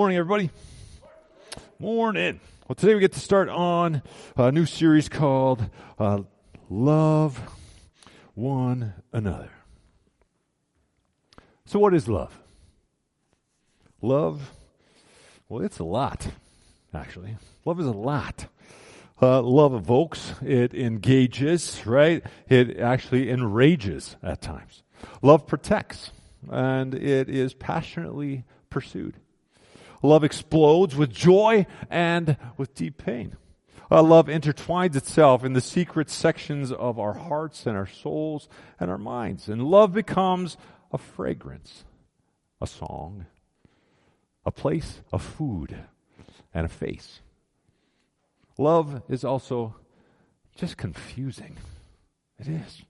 Morning, everybody. Morning. Well, today we get to start on a new series called uh, Love One Another. So, what is love? Love, well, it's a lot, actually. Love is a lot. Uh, love evokes, it engages, right? It actually enrages at times. Love protects, and it is passionately pursued. Love explodes with joy and with deep pain. Love intertwines itself in the secret sections of our hearts and our souls and our minds. And love becomes a fragrance, a song, a place, a food, and a face. Love is also just confusing. It is.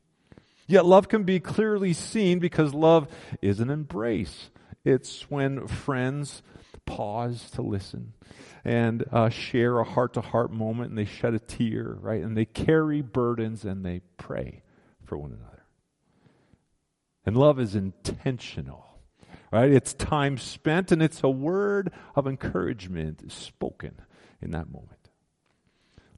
Yet love can be clearly seen because love is an embrace. It's when friends pause to listen and uh, share a heart to heart moment and they shed a tear, right? And they carry burdens and they pray for one another. And love is intentional, right? It's time spent and it's a word of encouragement spoken in that moment.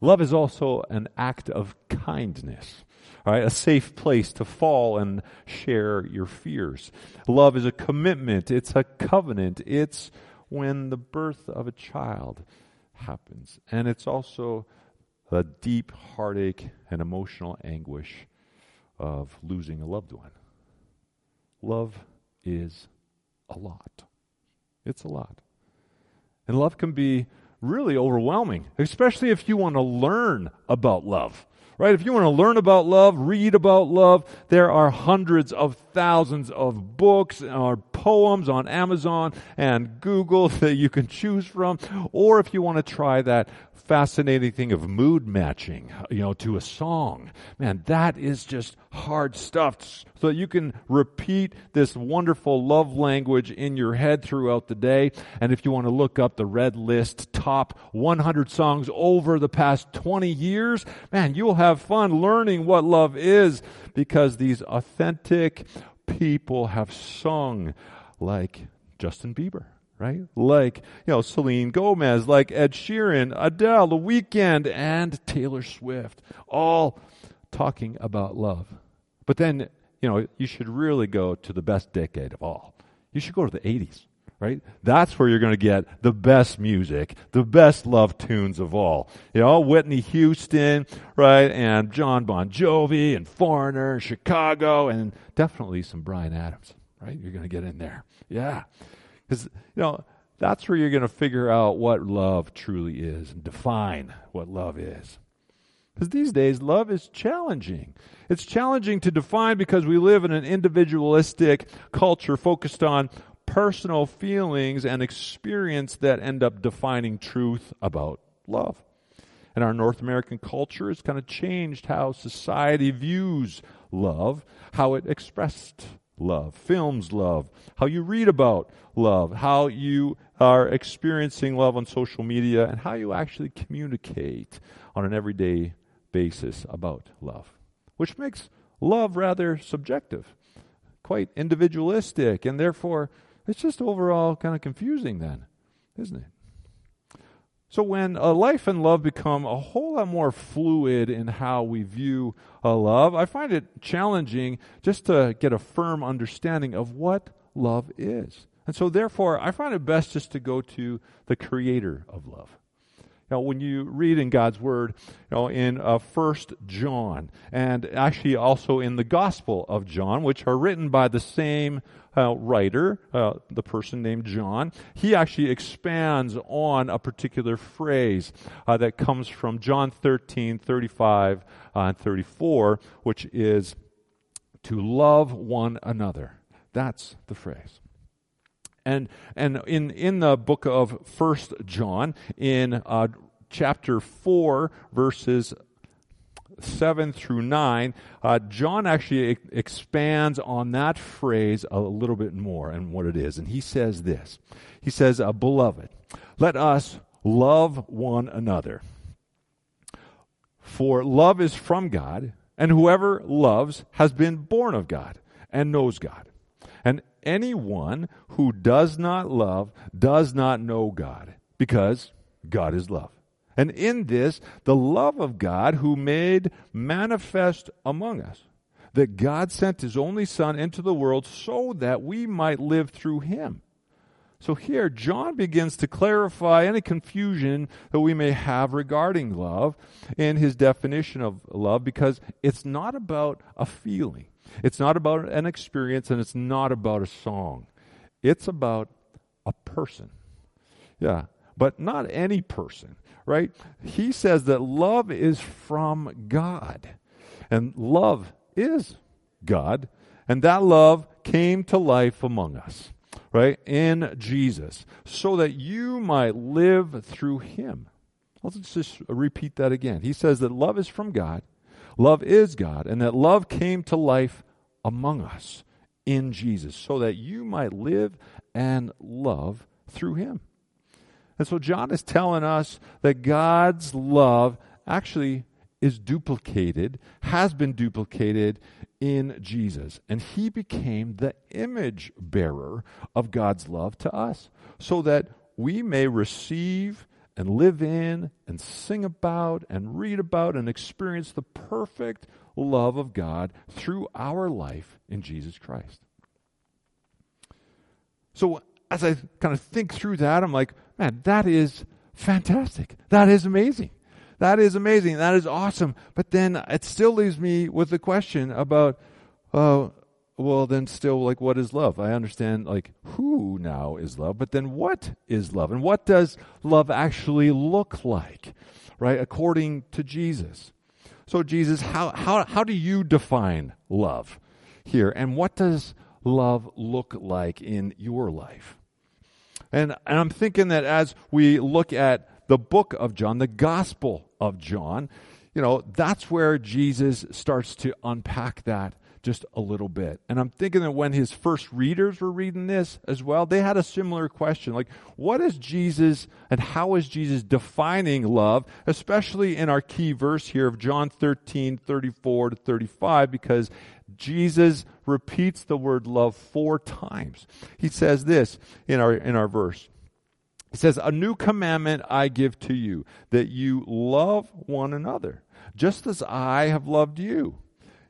Love is also an act of kindness. A safe place to fall and share your fears. Love is a commitment, it's a covenant, it's when the birth of a child happens. And it's also a deep heartache and emotional anguish of losing a loved one. Love is a lot. It's a lot. And love can be really overwhelming, especially if you want to learn about love right? If you want to learn about love, read about love, there are hundreds of thousands of books or poems on Amazon and Google that you can choose from. Or if you want to try that fascinating thing of mood matching, you know, to a song. Man, that is just hard stuff. So you can repeat this wonderful love language in your head throughout the day. And if you want to look up the Red List top 100 songs over the past 20 years, man, you'll have fun learning what love is because these authentic people have sung like Justin Bieber right? Like, you know, Selena Gomez, like Ed Sheeran, Adele, The Weeknd, and Taylor Swift, all talking about love. But then, you know, you should really go to the best decade of all. You should go to the 80s, right? That's where you're going to get the best music, the best love tunes of all. You know, Whitney Houston, right? And Jon Bon Jovi and Foreigner, and Chicago, and definitely some Bryan Adams, right? You're going to get in there. Yeah. Because, you know, that's where you're going to figure out what love truly is and define what love is. Because these days, love is challenging. It's challenging to define because we live in an individualistic culture focused on personal feelings and experience that end up defining truth about love. And our North American culture has kind of changed how society views love, how it expressed love, films love, how you read about love, how you are experiencing love on social media, and how you actually communicate on an everyday basis about love, which makes love rather subjective, quite individualistic, and therefore it's just overall kind of confusing, then, isn't it? So when a life and love become a whole lot more fluid in how we view a love, I find it challenging just to get a firm understanding of what love is. And so therefore, I find it best just to go to the creator of love. Now, when you read in God's Word, you know, in uh, First John, and actually also in the Gospel of John, which are written by the same uh, writer, uh, the person named John, he actually expands on a particular phrase uh, that comes from John 13, 35, uh, and 34, which is to love one another. That's the phrase. And and in in the book of First John, in uh, chapter four, verses 7 through 9, uh, John actually expands on that phrase a little bit more and what it is. And he says this He says, uh, Beloved, let us love one another. For love is from God, and whoever loves has been born of God and knows God. And anyone who does not love does not know God, because God is love. And in this, the love of God who made manifest among us that God sent his only Son into the world so that we might live through him. So here, John begins to clarify any confusion that we may have regarding love in his definition of love because it's not about a feeling, it's not about an experience, and it's not about a song. It's about a person. Yeah, but not any person, right? He says that love is from God. And love is God. And that love came to life among us right, in Jesus, so that you might live through him. Let's just repeat that again. He says that love is from God, love is God, and that love came to life among us in Jesus, so that you might live and love through him. And so John is telling us that God's love actually is duplicated, has been duplicated in Jesus. And he became the image bearer of God's love to us so that we may receive and live in and sing about and read about and experience the perfect love of God through our life in Jesus Christ. So as I kind of think through that, I'm like, man, that is fantastic. That is amazing. That is amazing. That is awesome. But then it still leaves me with the question about, uh, well, then still, like, what is love? I understand, like, who now is love, but then what is love? And what does love actually look like, right, according to Jesus? So, Jesus, how, how, how do you define love here? And what does love look like in your life? And, and I'm thinking that as we look at the book of John, the Gospel of John, you know, that's where Jesus starts to unpack that just a little bit. And I'm thinking that when his first readers were reading this as well, they had a similar question like, what is Jesus and how is Jesus defining love, especially in our key verse here of John 13, 34 to 35, because Jesus repeats the word love four times. He says this in our, in our verse. He says, A new commandment I give to you, that you love one another, just as I have loved you.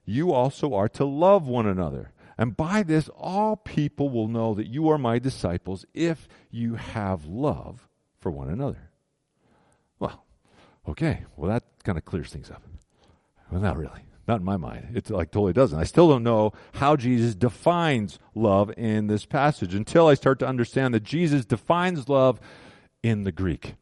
You also are to love one another. And by this, all people will know that you are my disciples if you have love for one another. Well, okay, well, that kind of clears things up. Well, not really. Not in my mind. It like totally doesn't. I still don't know how Jesus defines love in this passage until I start to understand that Jesus defines love in the Greek.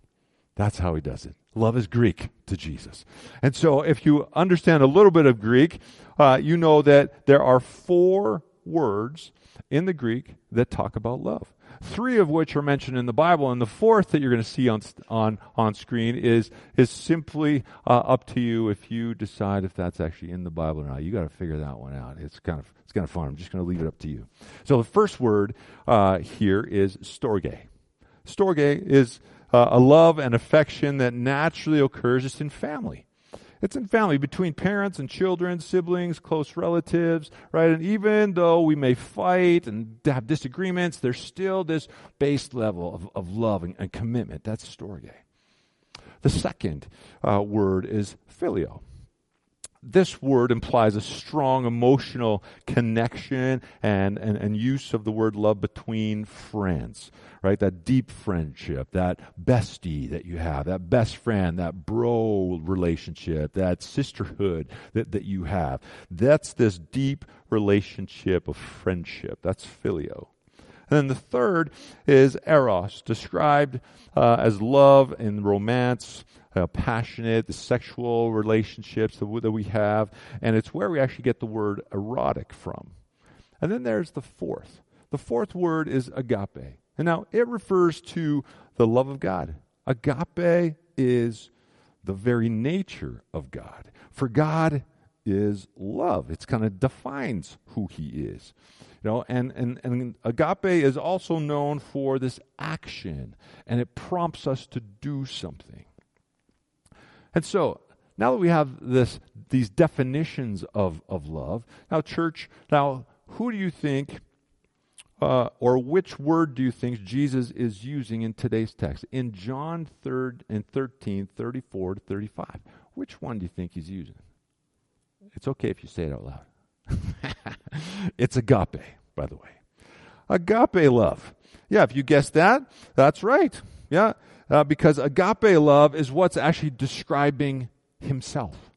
That's how he does it. Love is Greek to Jesus. And so if you understand a little bit of Greek, uh, you know that there are four words in the Greek that talk about love three of which are mentioned in the Bible, and the fourth that you're going to see on on on screen is is simply uh, up to you if you decide if that's actually in the Bible or not. You got to figure that one out. It's kind of it's kind of fun. I'm just going to leave it up to you. So the first word uh, here is storge. Storge is uh, a love and affection that naturally occurs just in family. It's in family, between parents and children, siblings, close relatives, right? And even though we may fight and have disagreements, there's still this base level of, of love and, and commitment. That's storge. The second uh, word is phileo this word implies a strong emotional connection and, and, and use of the word love between friends, right? That deep friendship, that bestie that you have, that best friend, that bro relationship, that sisterhood that, that you have. That's this deep relationship of friendship. That's phileo. And then the third is eros, described uh, as love and romance, uh, passionate, the sexual relationships that, w- that we have. And it's where we actually get the word erotic from. And then there's the fourth. The fourth word is agape. And now it refers to the love of God. Agape is the very nature of God. For God is love. It's kind of defines who he is. You know, and, and, and agape is also known for this action, and it prompts us to do something. And so, now that we have this, these definitions of, of love, now, church, now, who do you think uh, or which word do you think Jesus is using in today's text? In John 3rd and 13, 34 to 35. Which one do you think he's using? It's okay if you say it out loud. it's agape, by the way. Agape love. Yeah, if you guessed that, that's right. Yeah, uh, because agape love is what's actually describing himself.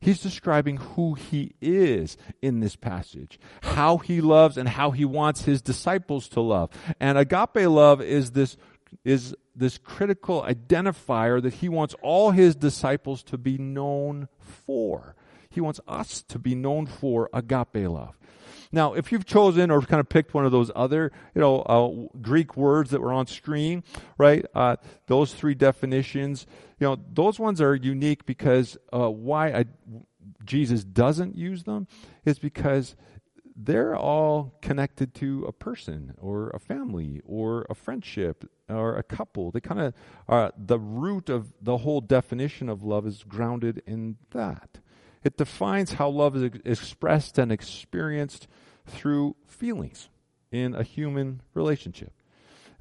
He's describing who he is in this passage, how he loves and how he wants his disciples to love. And agape love is this, is this critical identifier that he wants all his disciples to be known for. He wants us to be known for agape love. Now, if you've chosen or kind of picked one of those other, you know, uh, Greek words that were on screen, right? Uh, those three definitions, you know, those ones are unique because uh, why I, Jesus doesn't use them is because they're all connected to a person or a family or a friendship or a couple. They kind of are the root of the whole definition of love is grounded in that. It defines how love is expressed and experienced through feelings in a human relationship.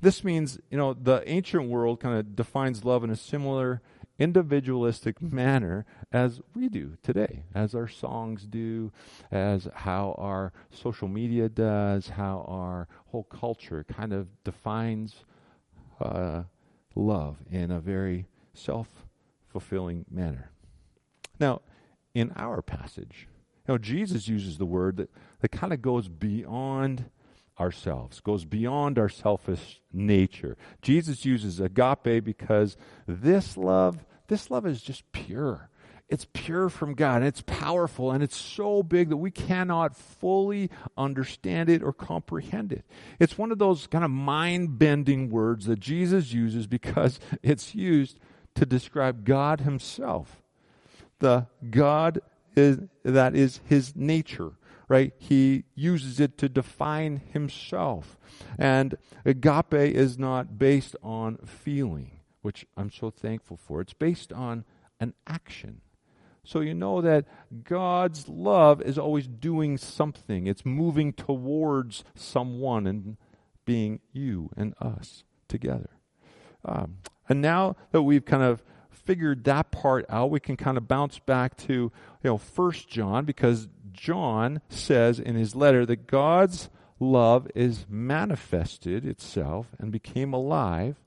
This means, you know, the ancient world kind of defines love in a similar individualistic manner as we do today, as our songs do, as how our social media does, how our whole culture kind of defines uh, love in a very self fulfilling manner. Now, in our passage. You know, Jesus uses the word that, that kind of goes beyond ourselves, goes beyond our selfish nature. Jesus uses agape because this love, this love is just pure. It's pure from God, and it's powerful, and it's so big that we cannot fully understand it or comprehend it. It's one of those kind of mind bending words that Jesus uses because it's used to describe God Himself the God is, that is his nature, right? He uses it to define himself. And agape is not based on feeling, which I'm so thankful for. It's based on an action. So you know that God's love is always doing something. It's moving towards someone and being you and us together. Um, and now that we've kind of figured that part out, we can kind of bounce back to, you know, First John, because John says in his letter that God's love is manifested itself and became alive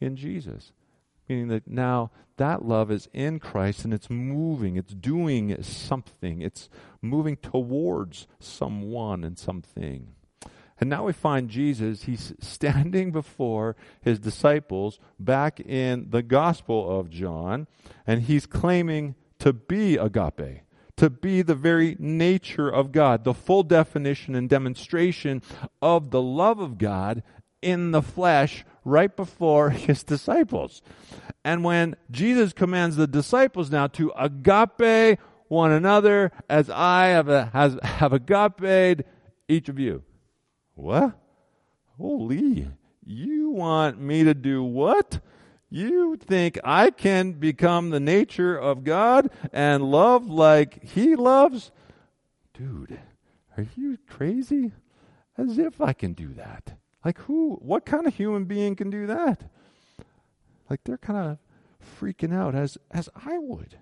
in Jesus. Meaning that now that love is in Christ and it's moving, it's doing something, it's moving towards someone and something. And now we find Jesus, he's standing before his disciples back in the Gospel of John, and he's claiming to be agape, to be the very nature of God, the full definition and demonstration of the love of God in the flesh right before his disciples. And when Jesus commands the disciples now to agape one another as I have, a, has, have agape each of you. What? Holy, you want me to do what? You think I can become the nature of God and love like He loves? Dude, are you crazy? As if I can do that. Like, who, what kind of human being can do that? Like, they're kind of freaking out as, as I would.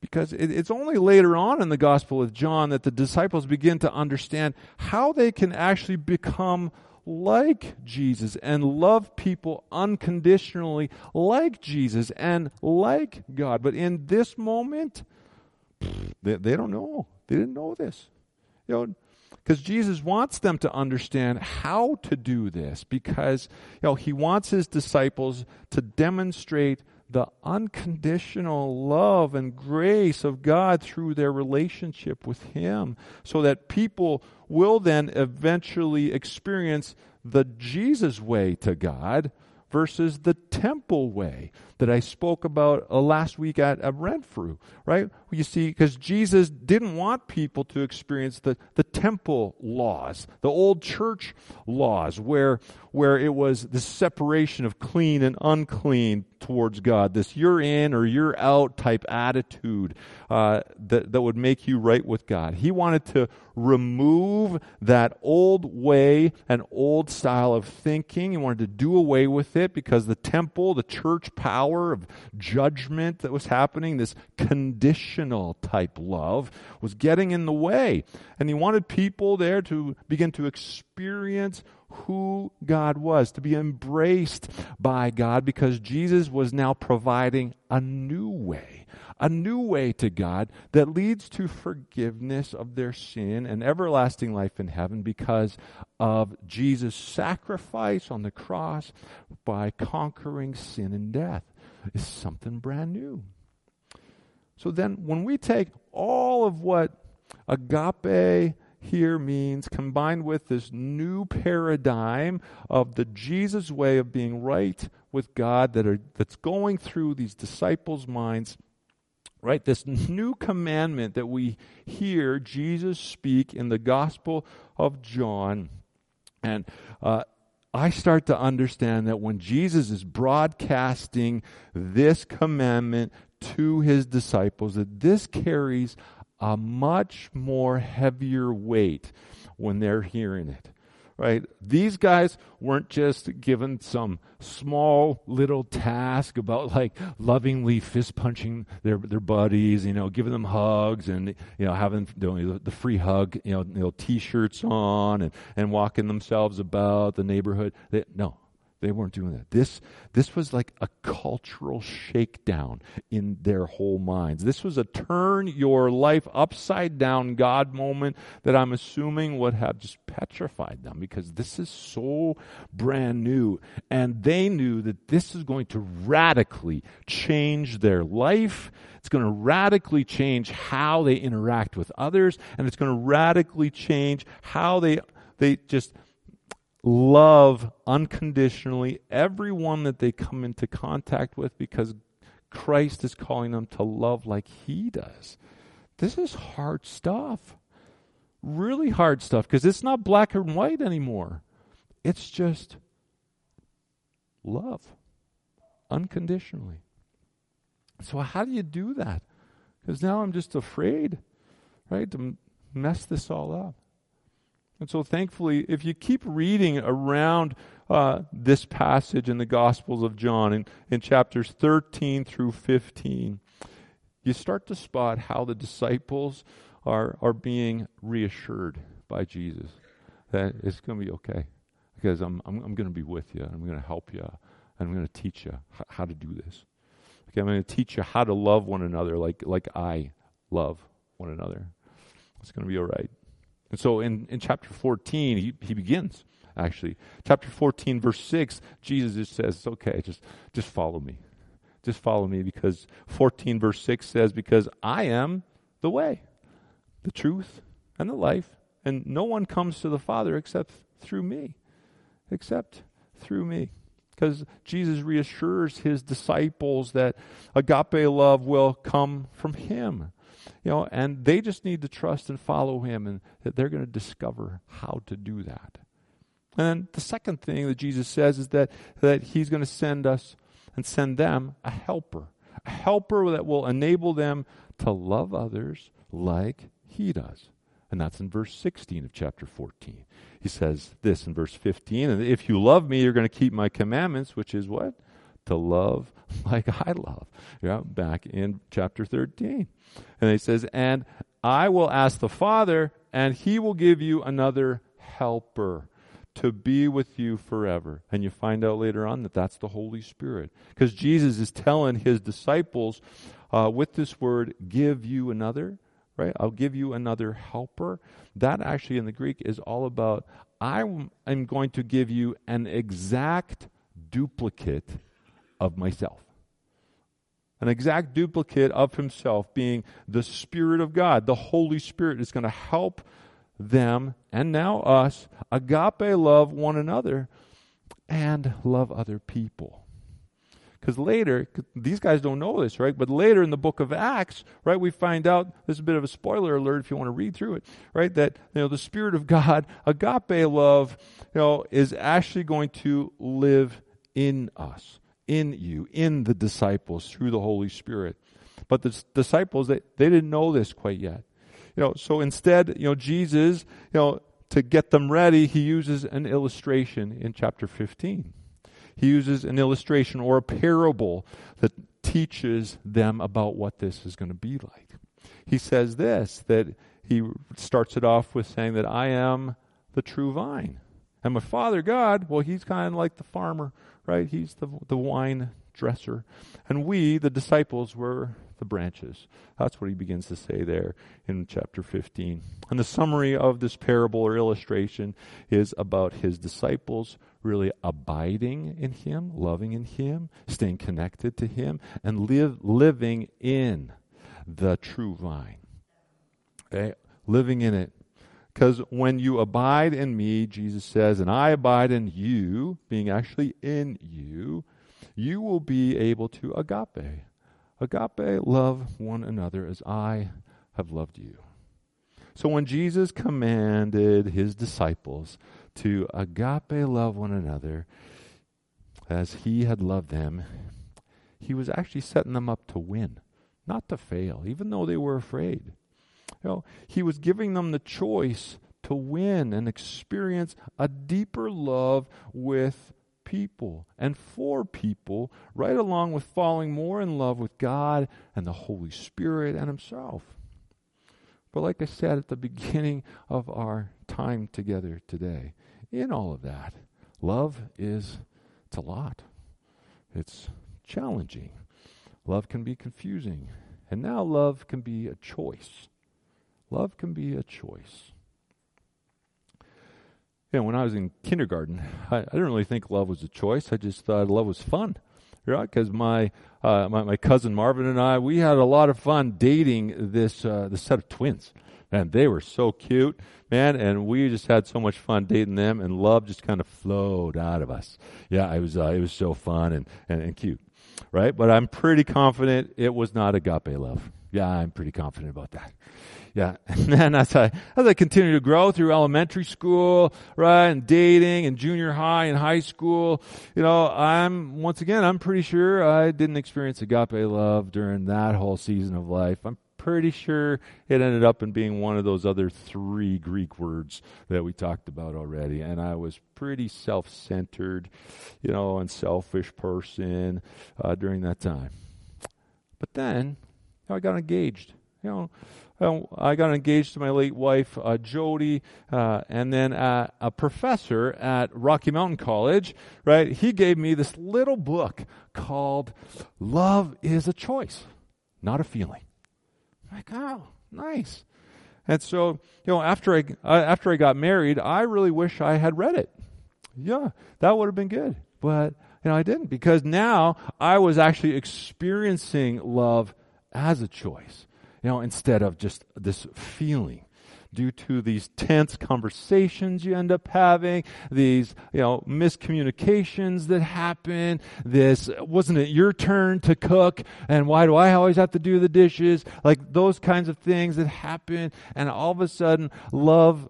Because it, it's only later on in the Gospel of John that the disciples begin to understand how they can actually become like Jesus and love people unconditionally like Jesus and like God. But in this moment, they, they don't know. They didn't know this. You know, because Jesus wants them to understand how to do this because you know he wants his disciples to demonstrate the unconditional love and grace of God through their relationship with Him, so that people will then eventually experience the Jesus way to God versus the temple way that I spoke about uh, last week at, at Renfrew, right? You see, because Jesus didn't want people to experience the, the temple laws, the old church laws, where, where it was the separation of clean and unclean, towards God, this you're in or you're out type attitude uh, that, that would make you right with God. He wanted to remove that old way and old style of thinking. He wanted to do away with it because the temple, the church power of judgment that was happening, this type love, was getting in the way. And he wanted people there to begin to experience who God was, to be embraced by God because Jesus was now providing a new way, a new way to God that leads to forgiveness of their sin and everlasting life in heaven because of Jesus' sacrifice on the cross by conquering sin and death. Is something brand new. So then, when we take all of what agape here means, combined with this new paradigm of the Jesus way of being right with God that are, that's going through these disciples' minds, right? This new commandment that we hear Jesus speak in the Gospel of John. And uh, I start to understand that when Jesus is broadcasting this commandment to his disciples, that this carries a much more heavier weight when they're hearing it. Right? These guys weren't just given some small little task about like lovingly fist punching their their buddies, you know, giving them hugs and you know having doing the free hug, you know, you know t-shirts on and and walking themselves about the neighborhood. They, no, they weren't doing that. This, this was like a cultural shakedown in their whole minds. This was a turn your life upside down God moment that I'm assuming would have just petrified them because this is so brand new. And they knew that this is going to radically change their life. It's going to radically change how they interact with others. And it's going to radically change how they, they just love unconditionally everyone that they come into contact with because Christ is calling them to love like He does. This is hard stuff. Really hard stuff because it's not black and white anymore. It's just love unconditionally. So, how do you do that? Because now I'm just afraid, right, to mess this all up. And so, thankfully, if you keep reading around uh, this passage in the Gospels of John, in, in chapters 13 through 15, you start to spot how the disciples are, are being reassured by Jesus that it's going to be okay because I'm, I'm, I'm going to be with you. And I'm going to help you. And I'm going to teach you h- how to do this. Okay, I'm going to teach you how to love one another like, like I love one another. It's going to be all right. And so in, in chapter 14, he, he begins, actually. Chapter 14, verse 6, Jesus just says, okay, just, just follow me. Just follow me because 14, verse 6 says, because I am the way, the truth, and the life. And no one comes to the Father except through me. Except through me. Because Jesus reassures his disciples that agape love will come from him you know, and they just need to trust and follow him and that they're going to discover how to do that. And the second thing that Jesus says is that, that he's going to send us and send them a helper, a helper that will enable them to love others like he does. And that's in verse 16 of chapter 14. He says this in verse 15, and if you love me, you're going to keep my commandments, which is what? To love like I love. Yeah, back in chapter 13. And he says, And I will ask the Father, and he will give you another helper to be with you forever. And you find out later on that that's the Holy Spirit. Because Jesus is telling his disciples uh, with this word, give you another, right? I'll give you another helper. That actually in the Greek is all about I am going to give you an exact duplicate of myself. An exact duplicate of himself, being the Spirit of God. The Holy Spirit is going to help them and now us agape love one another and love other people. Because later, these guys don't know this, right? But later in the book of Acts, right, we find out, this is a bit of a spoiler alert if you want to read through it, right? That, you know, the Spirit of God, agape love, you know, is actually going to live in us in you, in the disciples through the Holy Spirit. But the disciples, they, they didn't know this quite yet. You know, so instead, you know, Jesus, you know, to get them ready, he uses an illustration in chapter 15. He uses an illustration or a parable that teaches them about what this is going to be like. He says this that he starts it off with saying that I am the true vine. And my Father God, well, he's kind of like the farmer, right? He's the, the wine dresser. And we, the disciples, were the branches. That's what he begins to say there in chapter 15. And the summary of this parable or illustration is about his disciples really abiding in him, loving in him, staying connected to him, and live, living in the true vine. Okay? Living in it. Because when you abide in me, Jesus says, and I abide in you, being actually in you, you will be able to agape. Agape, love one another as I have loved you. So when Jesus commanded his disciples to agape love one another as he had loved them, he was actually setting them up to win, not to fail, even though they were afraid. You know, he was giving them the choice to win and experience a deeper love with people and for people, right along with falling more in love with God and the Holy Spirit and Himself. But like I said at the beginning of our time together today, in all of that, love is it's a lot. It's challenging. Love can be confusing. And now love can be a choice. Love can be a choice. You know, when I was in kindergarten, I, I didn't really think love was a choice. I just thought love was fun? Because my, uh, my my cousin Marvin and I, we had a lot of fun dating this uh, this set of twins. Man, they were so cute, man, and we just had so much fun dating them, and love just kind of flowed out of us. Yeah, it was uh, it was so fun and, and, and cute, right? But I'm pretty confident it was not agape love. Yeah, I'm pretty confident about that. Yeah. And then as I, as I continue to grow through elementary school, right, and dating and junior high and high school, you know, I'm, once again, I'm pretty sure I didn't experience agape love during that whole season of life. I'm pretty sure it ended up in being one of those other three Greek words that we talked about already. And I was pretty self centered, you know, and selfish person uh, during that time. But then you know, I got engaged. You know, I got engaged to my late wife, uh, Jody, uh, and then uh, a professor at Rocky Mountain College, right? He gave me this little book called Love is a Choice, Not a Feeling. Like, oh, nice. And so, you know, after I, uh, after I got married, I really wish I had read it. Yeah, that would have been good. But, you know, I didn't because now I was actually experiencing love as a choice you know, instead of just this feeling due to these tense conversations you end up having, these, you know, miscommunications that happen, this, wasn't it your turn to cook, and why do I always have to do the dishes? Like those kinds of things that happen, and all of a sudden, love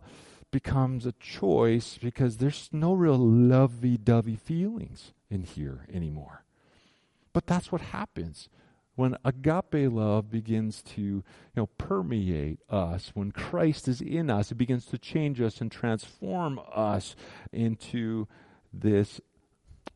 becomes a choice because there's no real lovey dovey feelings in here anymore. But that's what happens when agape love begins to you know permeate us when christ is in us it begins to change us and transform us into this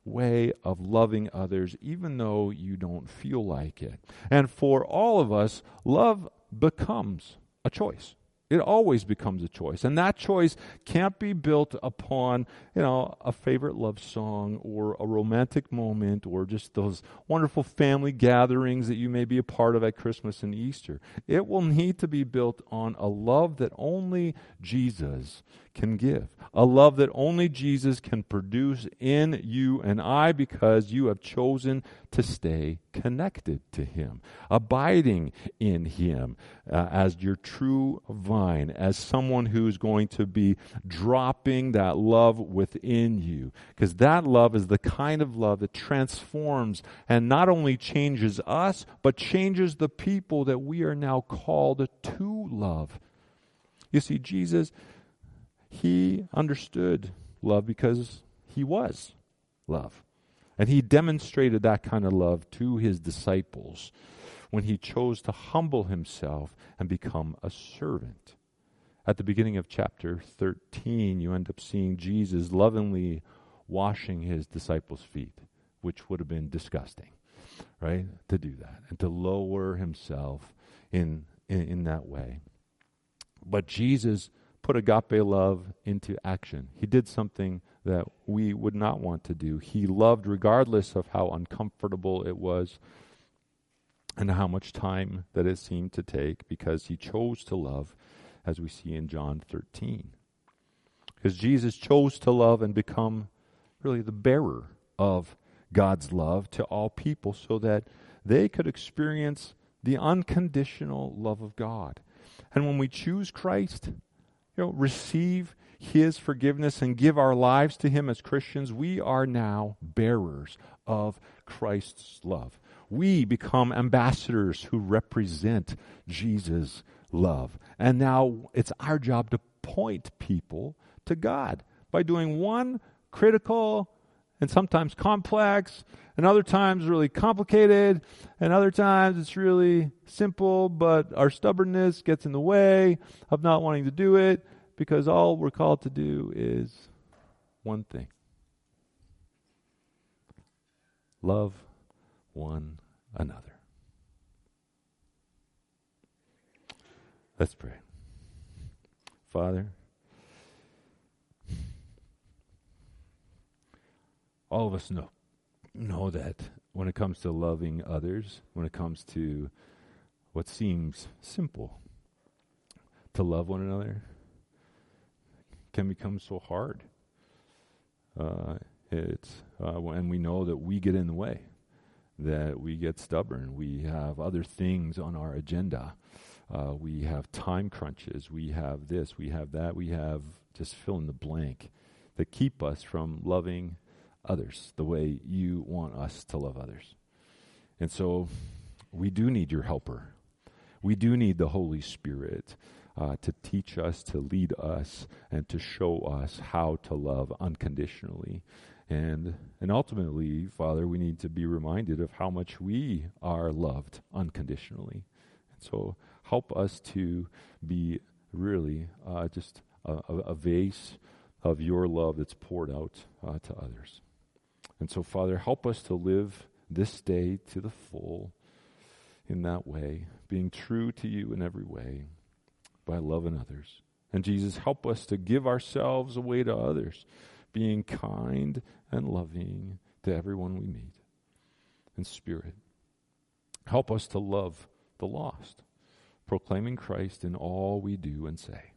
way of loving others even though you don't feel like it. And for all of us love becomes a choice it always becomes a choice. And that choice can't be built upon, you know, a favorite love song or a romantic moment or just those wonderful family gatherings that you may be a part of at Christmas and Easter. It will need to be built on a love that only Jesus can give. A love that only Jesus can produce in you and I because you have chosen to stay connected to Him, abiding in Him uh, as your true vine, as someone who's going to be dropping that love within you. Because that love is the kind of love that transforms and not only changes us, but changes the people that we are now called to love. You see, Jesus he understood love because he was love. And he demonstrated that kind of love to his disciples when he chose to humble himself and become a servant. At the beginning of chapter 13, you end up seeing Jesus lovingly washing his disciples' feet, which would have been disgusting, right? To do that and to lower himself in, in, in that way. But Jesus put agape love into action. He did something that we would not want to do. He loved regardless of how uncomfortable it was and how much time that it seemed to take because he chose to love, as we see in John 13. Because Jesus chose to love and become really the bearer of God's love to all people so that they could experience the unconditional love of God. And when we choose Christ, you know, receive his forgiveness and give our lives to him as Christians, we are now bearers of Christ's love. We become ambassadors who represent Jesus' love. And now it's our job to point people to God by doing one critical and sometimes complex, and other times really complicated, and other times it's really simple, but our stubbornness gets in the way of not wanting to do it because all we're called to do is one thing love one another. Let's pray. Father, all of us know know that when it comes to loving others, when it comes to what seems simple, to love one another, can become so hard. Uh, it's uh, and we know that we get in the way, that we get stubborn. We have other things on our agenda. Uh, we have time crunches. We have this. We have that. We have just fill in the blank that keep us from loving others the way you want us to love others. And so we do need your helper. We do need the Holy Spirit uh, to teach us, to lead us, and to show us how to love unconditionally. And, and ultimately, Father, we need to be reminded of how much we are loved unconditionally. And so help us to be really uh, just a, a, vase of your love that's poured out uh, to others. And so, Father, help us to live this day to the full in that way, being true to you in every way by loving others. And Jesus, help us to give ourselves away to others, being kind and loving to everyone we meet. In spirit, help us to love the lost, proclaiming Christ in all we do and say.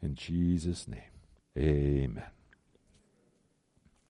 In Jesus' name, amen.